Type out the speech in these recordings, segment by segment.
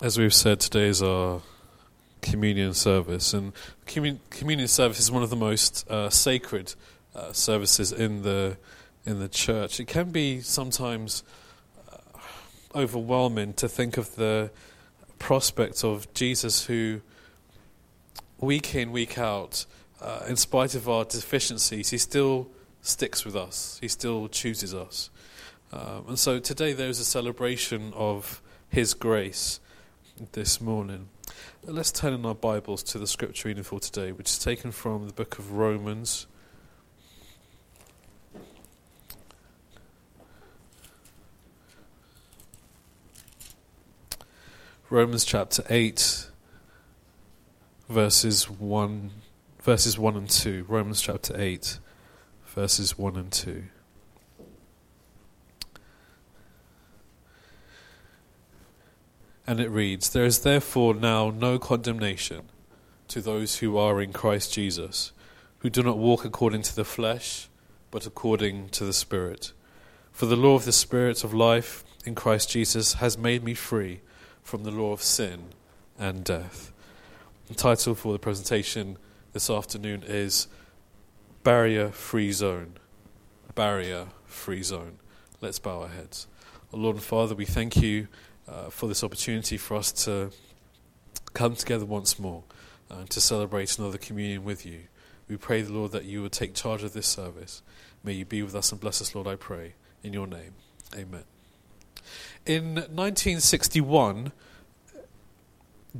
as we've said, today is our communion service, and commun- communion service is one of the most uh, sacred uh, services in the in the church. It can be sometimes uh, overwhelming to think of the prospect of Jesus, who week in week out, uh, in spite of our deficiencies, he still sticks with us. He still chooses us, um, and so today there is a celebration of His grace this morning. Let's turn in our Bibles to the scripture reading for today, which is taken from the book of Romans. Romans chapter 8 verses 1 verses 1 and 2 Romans chapter 8 verses 1 and 2 And it reads, There is therefore now no condemnation to those who are in Christ Jesus, who do not walk according to the flesh, but according to the Spirit. For the law of the Spirit of life in Christ Jesus has made me free from the law of sin and death. The title for the presentation this afternoon is Barrier Free Zone. Barrier Free Zone. Let's bow our heads. Lord and Father, we thank you uh, for this opportunity for us to come together once more and to celebrate another communion with you. We pray, the Lord, that you would take charge of this service. May you be with us and bless us, Lord, I pray. In your name. Amen. In 1961,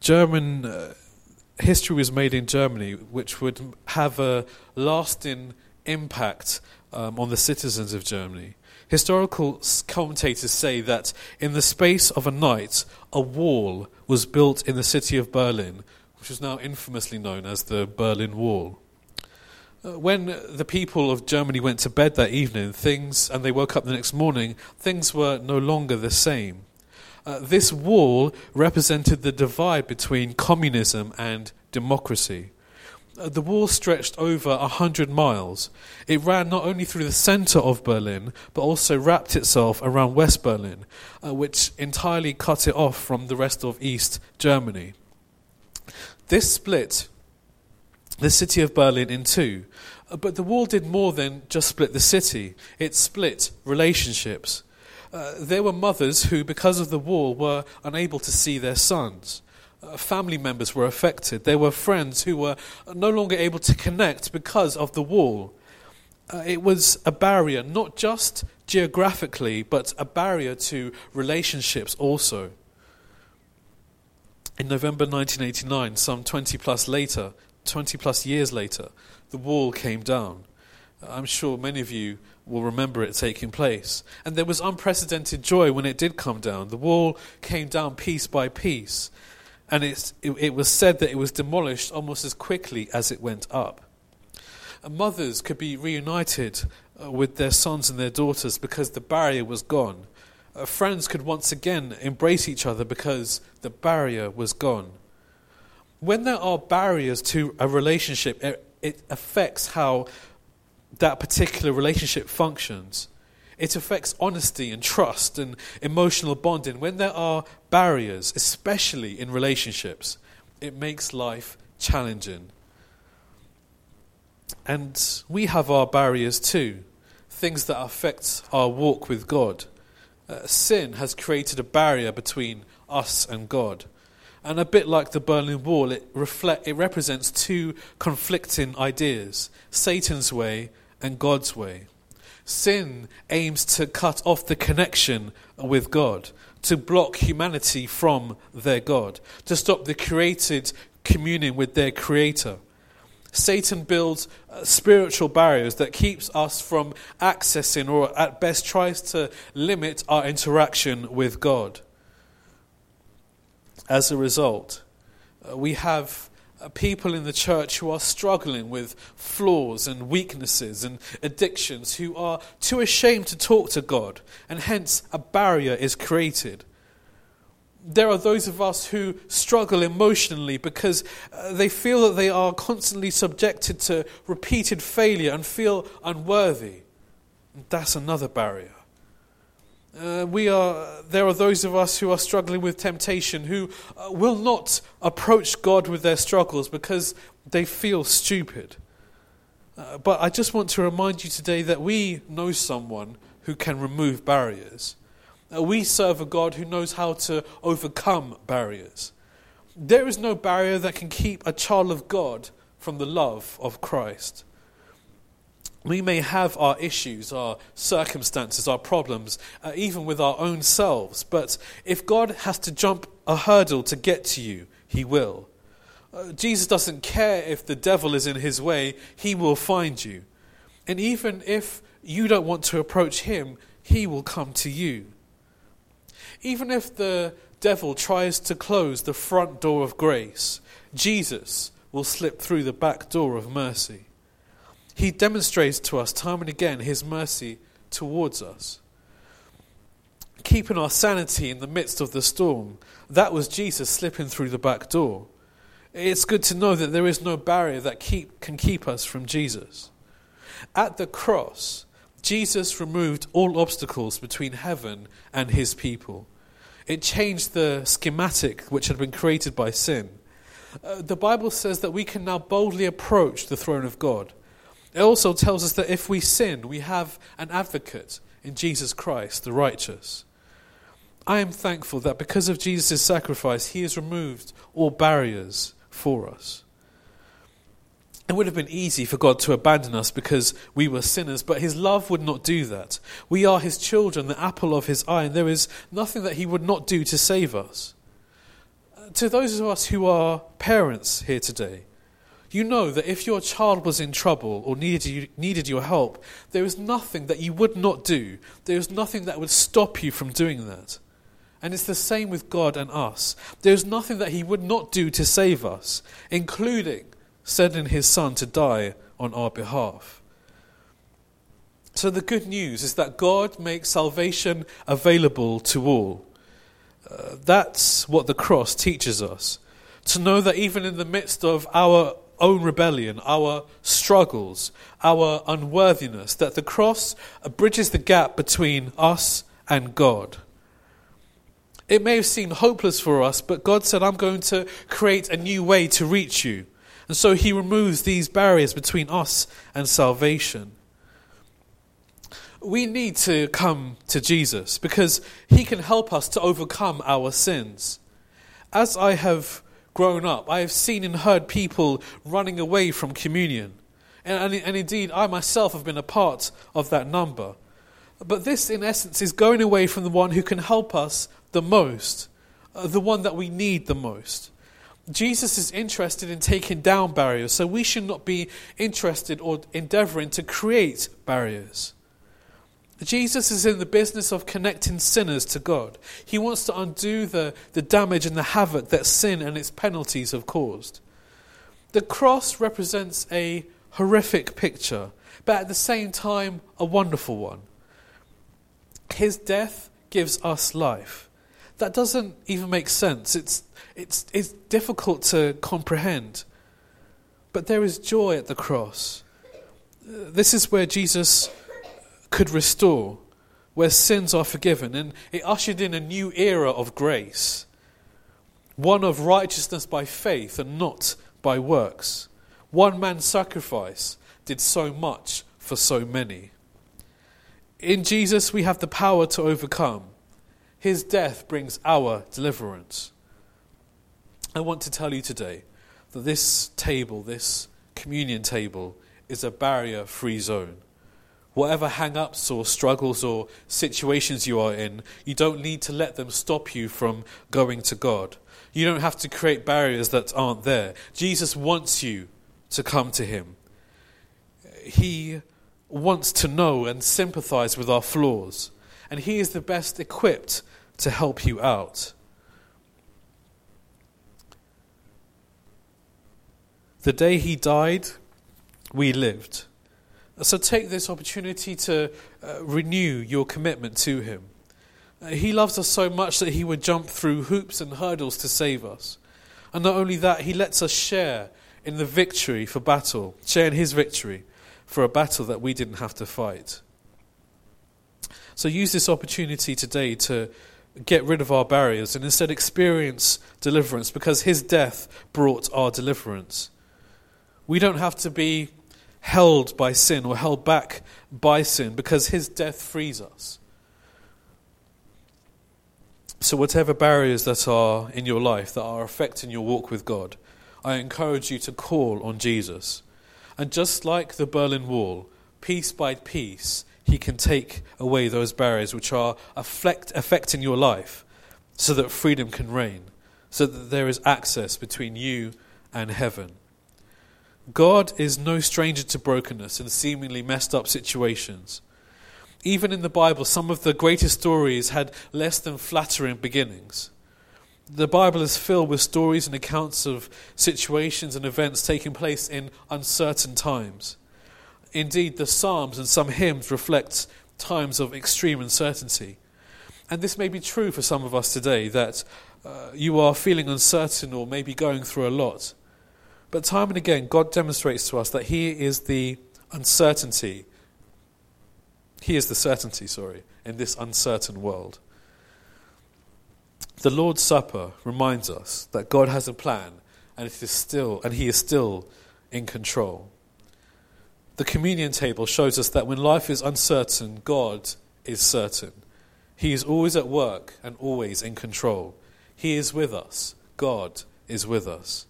German uh, history was made in Germany, which would have a lasting impact um, on the citizens of Germany. Historical commentators say that in the space of a night, a wall was built in the city of Berlin, which is now infamously known as the Berlin Wall. Uh, when the people of Germany went to bed that evening, things, and they woke up the next morning, things were no longer the same. Uh, this wall represented the divide between communism and democracy. The wall stretched over a hundred miles. It ran not only through the centre of Berlin, but also wrapped itself around West Berlin, uh, which entirely cut it off from the rest of East Germany. This split the city of Berlin in two. Uh, but the wall did more than just split the city, it split relationships. Uh, there were mothers who, because of the wall, were unable to see their sons. Uh, family members were affected. There were friends who were no longer able to connect because of the wall. Uh, it was a barrier, not just geographically, but a barrier to relationships also. In November 1989, some 20 plus later, 20 plus years later, the wall came down. I'm sure many of you will remember it taking place. And there was unprecedented joy when it did come down. The wall came down piece by piece and it, it, was said that it was demolished almost as quickly as it went up. And mothers could be reunited uh, with their sons and their daughters because the barrier was gone. Uh, friends could once again embrace each other because the barrier was gone. When there are barriers to a relationship, it, it affects how that particular relationship functions. It affects honesty and trust and emotional bonding. When there are barriers, especially in relationships, it makes life challenging. And we have our barriers too, things that affect our walk with God. Uh, sin has created a barrier between us and God. And a bit like the Berlin Wall, it, reflect, it represents two conflicting ideas Satan's way and God's way. Sin aims to cut off the connection with God, to block humanity from their God, to stop the created communion with their Creator. Satan builds uh, spiritual barriers that keeps us from accessing or at best tries to limit our interaction with God. As a result, uh, we have people in the church who are struggling with flaws and weaknesses and addictions, who are too ashamed to talk to God, and hence a barrier is created. There are those of us who struggle emotionally because uh, they feel that they are constantly subjected to repeated failure and feel unworthy. That's another barrier. Uh, we are, there are those of us who are struggling with temptation who uh, will not approach God with their struggles because they feel stupid. Uh, but I just want to remind you today that we know someone who can remove barriers. Uh, we serve a God who knows how to overcome barriers. There is no barrier that can keep a child of God from the love of Christ. We may have our issues, our circumstances, our problems, uh, even with our own selves, but if God has to jump a hurdle to get to you, He will. Uh, Jesus doesn't care if the devil is in His way, He will find you. And even if you don't want to approach Him, He will come to you. Even if the devil tries to close the front door of grace, Jesus will slip through the back door of mercy. He demonstrates to us time and again his mercy towards us. Keeping our sanity in the midst of the storm, that was Jesus slipping through the back door. It's good to know that there is no barrier that keep, can keep us from Jesus. At the cross, Jesus removed all obstacles between heaven and his people. It changed the schematic which had been created by sin. Uh, the Bible says that we can now boldly approach the throne of God. It also tells us that if we sin, we have an advocate in Jesus Christ, the righteous. I am thankful that because of Jesus' sacrifice, he has removed all barriers for us. It would have been easy for God to abandon us because we were sinners, but His love would not do that. We are His children, the apple of His eye, and there is nothing that He would not do to save us. To those of us who are parents here today, you know that if your child was in trouble or needed, you, needed your help, there is nothing that you would not do. There is nothing that would stop you from doing that. And it's the same with God and us. There is nothing that He would not do to save us, including sending His Son to die on our behalf. So the good news is that God makes salvation available to all. Uh, that's what the cross teaches us. To know that even in the midst of our own rebellion, our struggles, our unworthiness, that the cross bridges the gap between us and God. It may have seemed hopeless for us, but God said, I'm going to create a new way to reach you. And so He removes these barriers between us and salvation. We need to come to Jesus because He can help us to overcome our sins. As I have grown up, I have seen and heard people running away from communion. And, and, and, indeed, I myself have been a part of that number. But this, in essence, is going away from the one who can help us the most, uh, the one that we need the most. Jesus is interested in taking down barriers, so we should not be interested or endeavoring to create barriers. Jesus is in the business of connecting sinners to God. He wants to undo the, the damage and the havoc that sin and its penalties have caused. The cross represents a horrific picture, but at the same time, a wonderful one. His death gives us life. That doesn't even make sense. It's, it's, it's difficult to comprehend. But there is joy at the cross. This is where Jesus could restore, where sins are forgiven. And it ushered in a new era of grace, one of righteousness by faith and not by works. One man's sacrifice did so much for so many. In Jesus, we have the power to overcome. His death brings our deliverance. I want to tell you today that this table, this communion table, is a barrier free zone whatever hang ups or struggles or situations you are in, you don't need to let them stop you from going to God. You don't have to create barriers that aren't there. Jesus wants you to come to Him. He wants to know and sympathize with our flaws, and He is the best equipped to help you out. The day He died, we lived. So take this opportunity to uh, renew your commitment to Him. Uh, he loves us so much that He would jump through hoops and hurdles to save us. And not only that, He lets us share in the victory for battle, share in His victory for a battle that we didn't have to fight. So use this opportunity today to get rid of our barriers and instead experience deliverance because his death brought our deliverance. We don't have to be held by sin or held back by sin because his death frees us. So, whatever barriers that are in your life that are affecting your walk with God, I encourage you to call on Jesus. And just like the Berlin Wall, piece by piece, he can take away those barriers which are affect, affecting your life so that freedom can reign, so that there is access between you and heaven. God is no stranger to brokenness and seemingly messed up situations. Even in the Bible, some of the greatest stories had less than flattering beginnings. The Bible is filled with stories and accounts of situations and events taking place in uncertain times. Indeed, the Psalms and some hymns reflect times of extreme uncertainty. And this may be true for some of us today that uh, you are feeling uncertain or maybe going through a lot. But time and again, God demonstrates to us that He is the uncertainty. He is the certainty, sorry, in this uncertain world. The Lord's Supper reminds us that God has a plan and it is still and He is still in control. The communion table shows us that when life is uncertain, God is certain. He is always at work and always in control. He is with us. God is with us.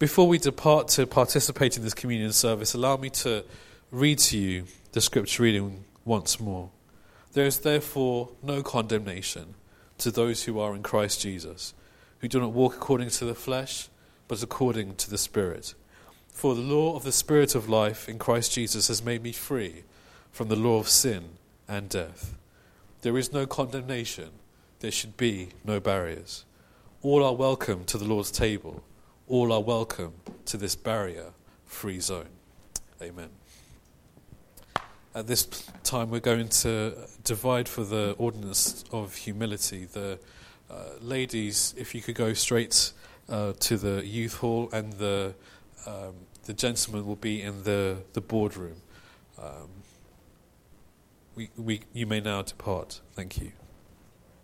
Before we depart to participate in this communion service, allow me to read to you the scripture reading once more. There is therefore no condemnation to those who are in Christ Jesus, who do not walk according to the flesh, but according to the Spirit. For the law of the Spirit of life in Christ Jesus has made me free from the law of sin and death. There is no condemnation, there should be no barriers. All are welcome to the Lord's table, all are welcome to this barrier free zone. Amen. At this time, we're going to divide for the ordinance of humility. The uh, ladies, if you could go straight uh, to the youth hall, and the um, the gentlemen will be in the, the boardroom. Um, we, we, you may now depart. Thank you.